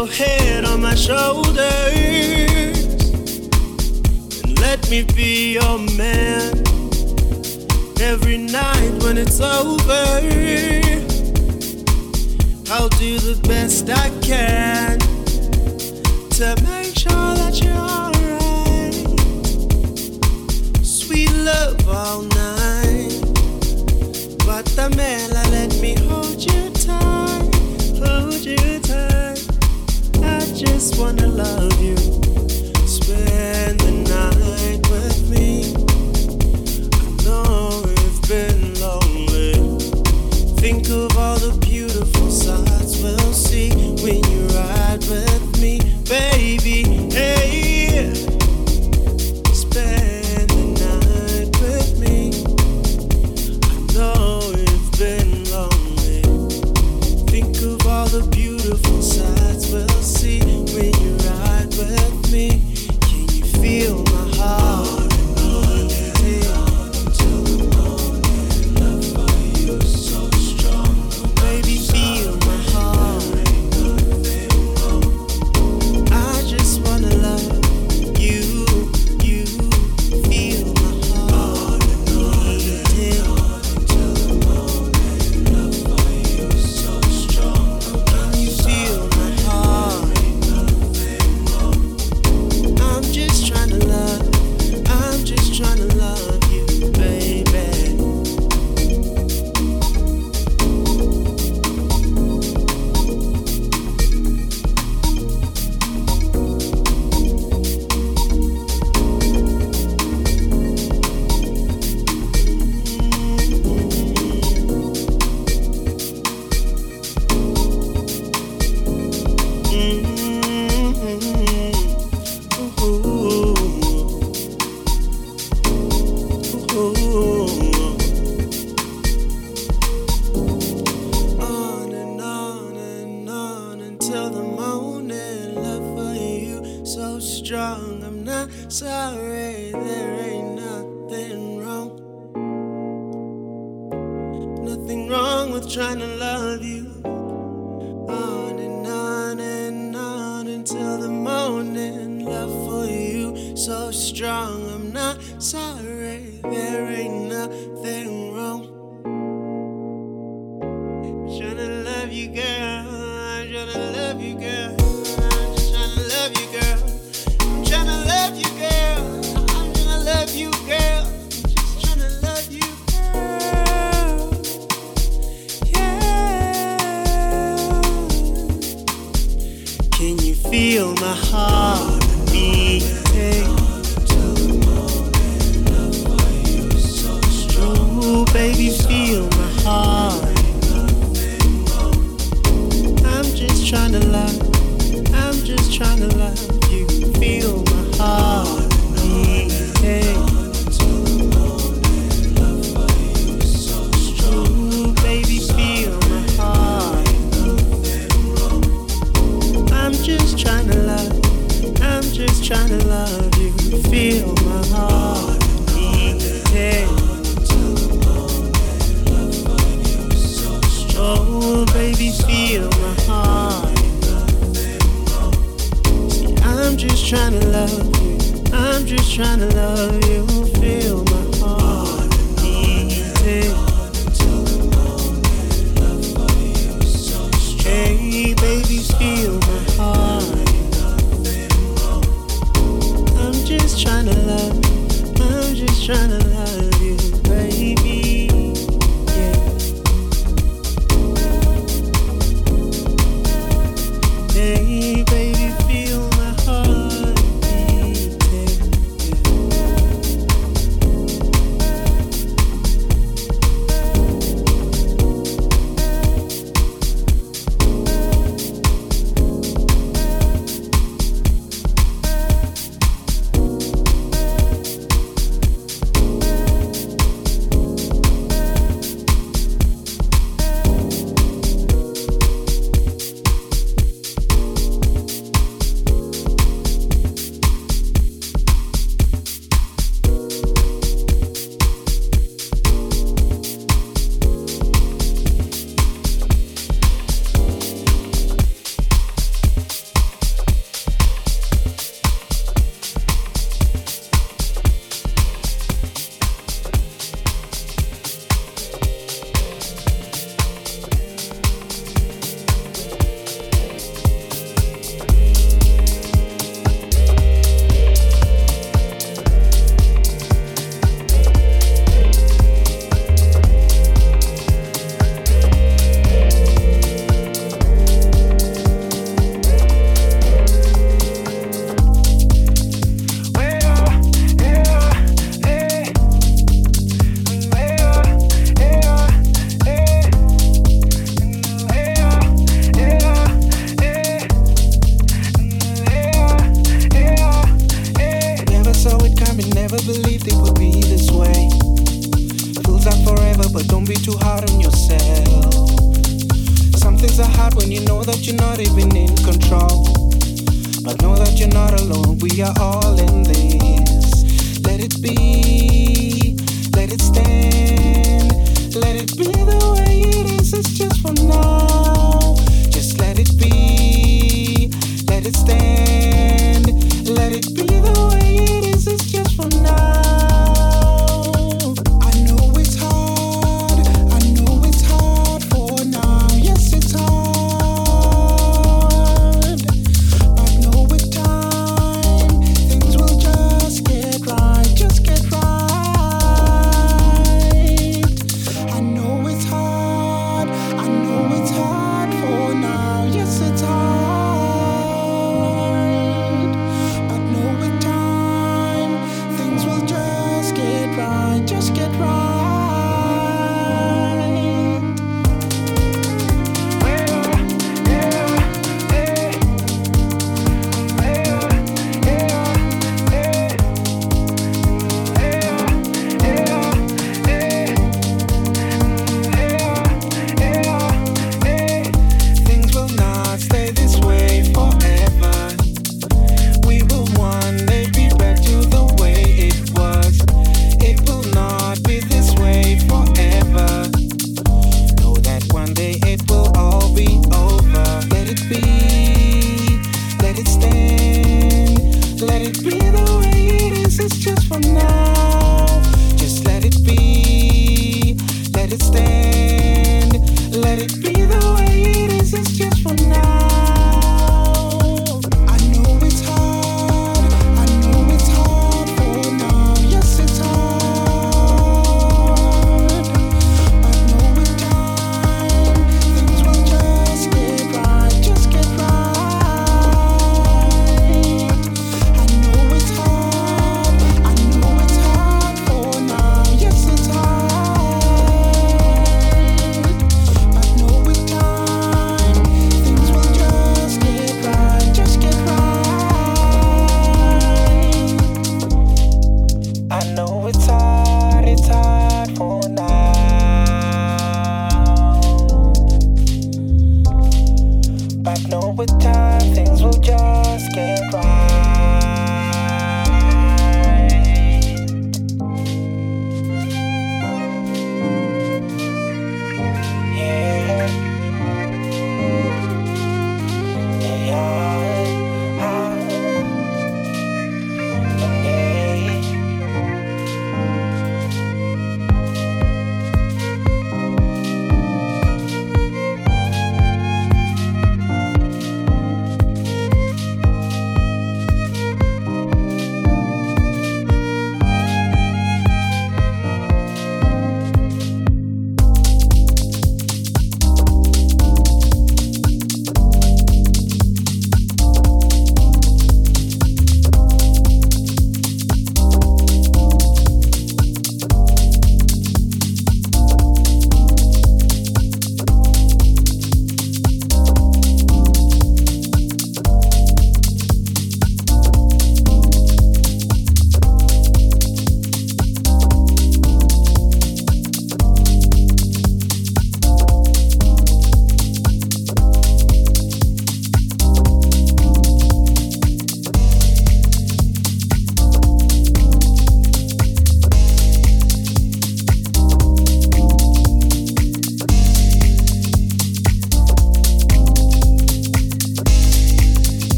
your head on my shoulders and let me be your man every night when it's over. I'll do the best I can to make. wanna love you. just trying to love you. Hey, baby, feel my heart. I'm just trying to love. you. trying to.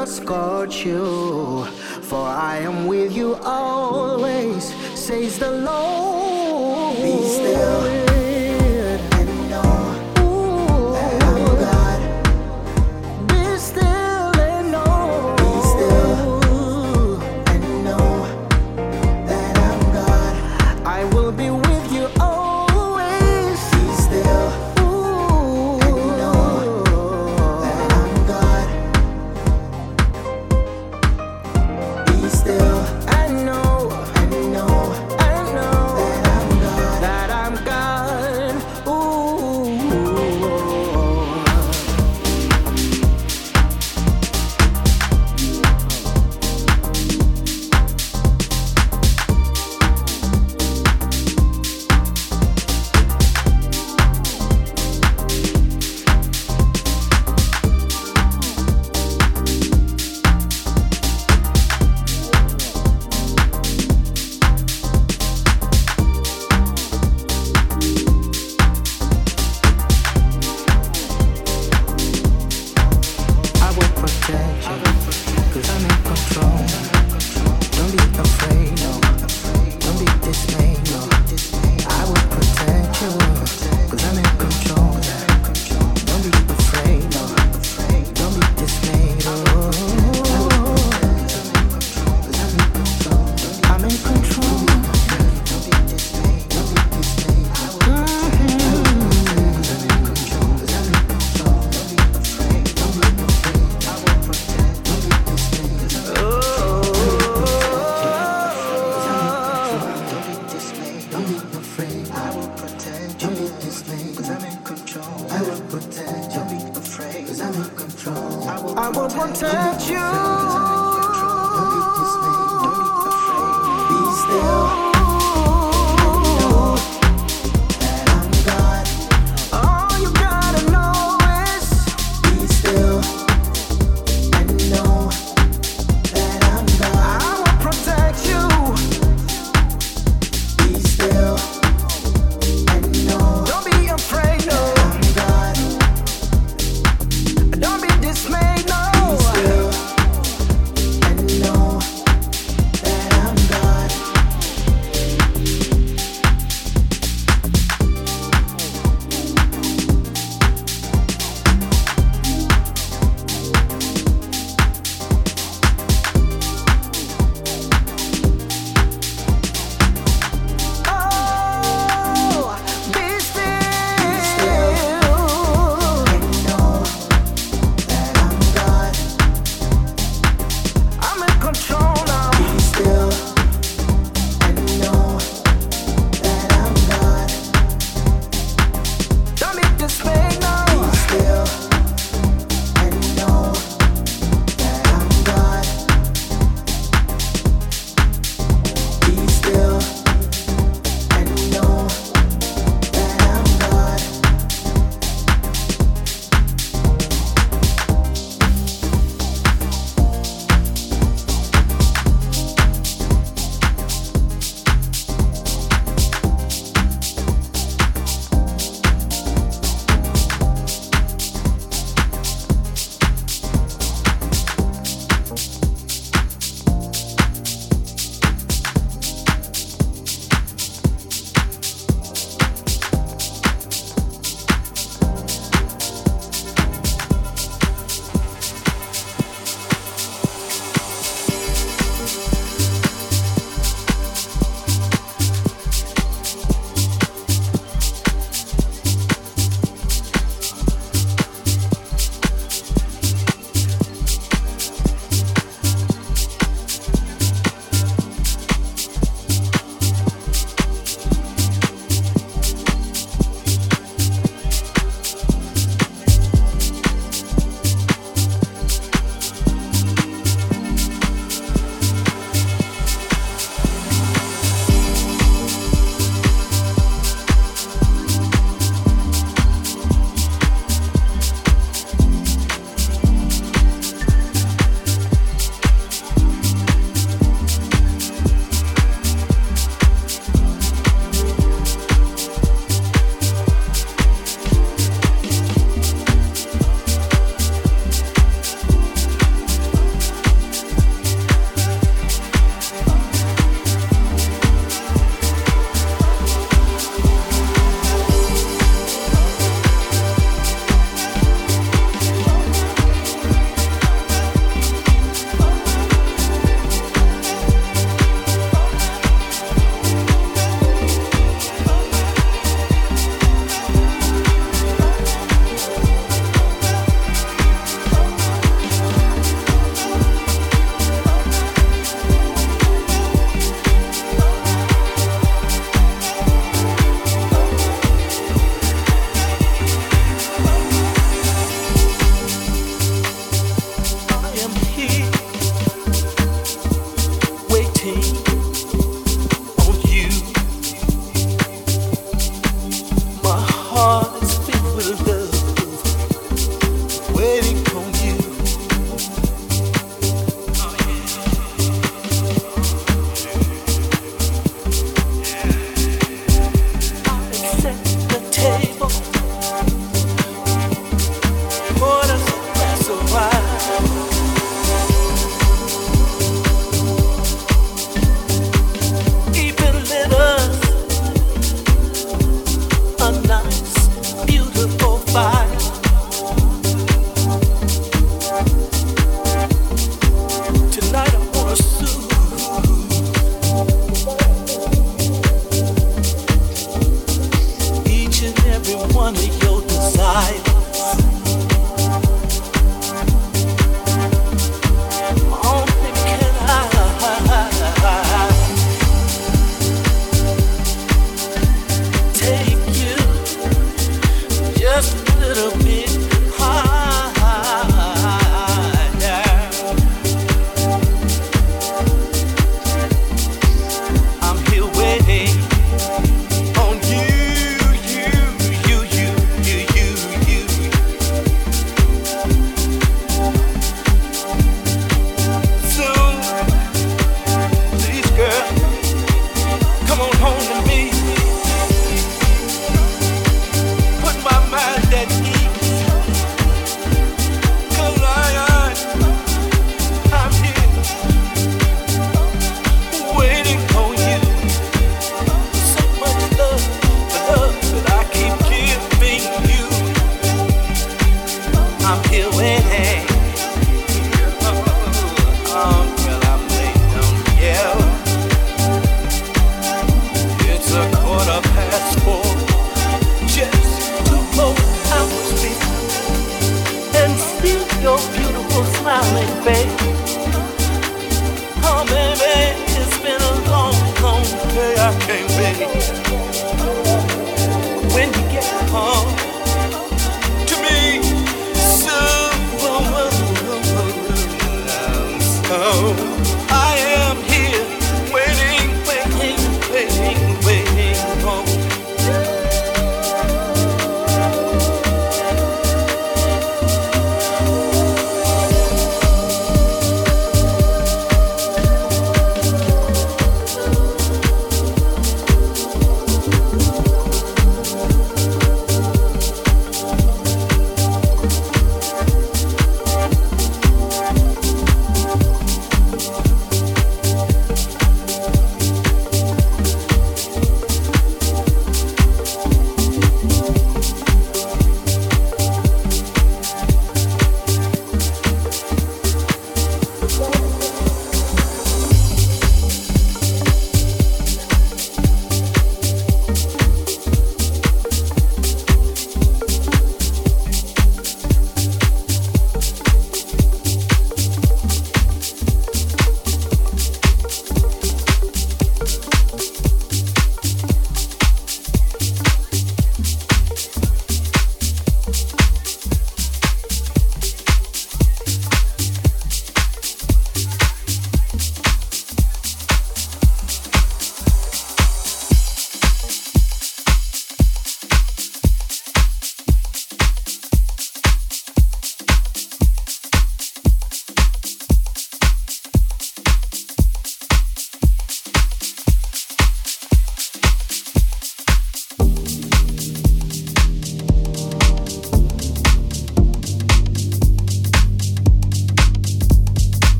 will scorch you, for I am with you always, says the Lord.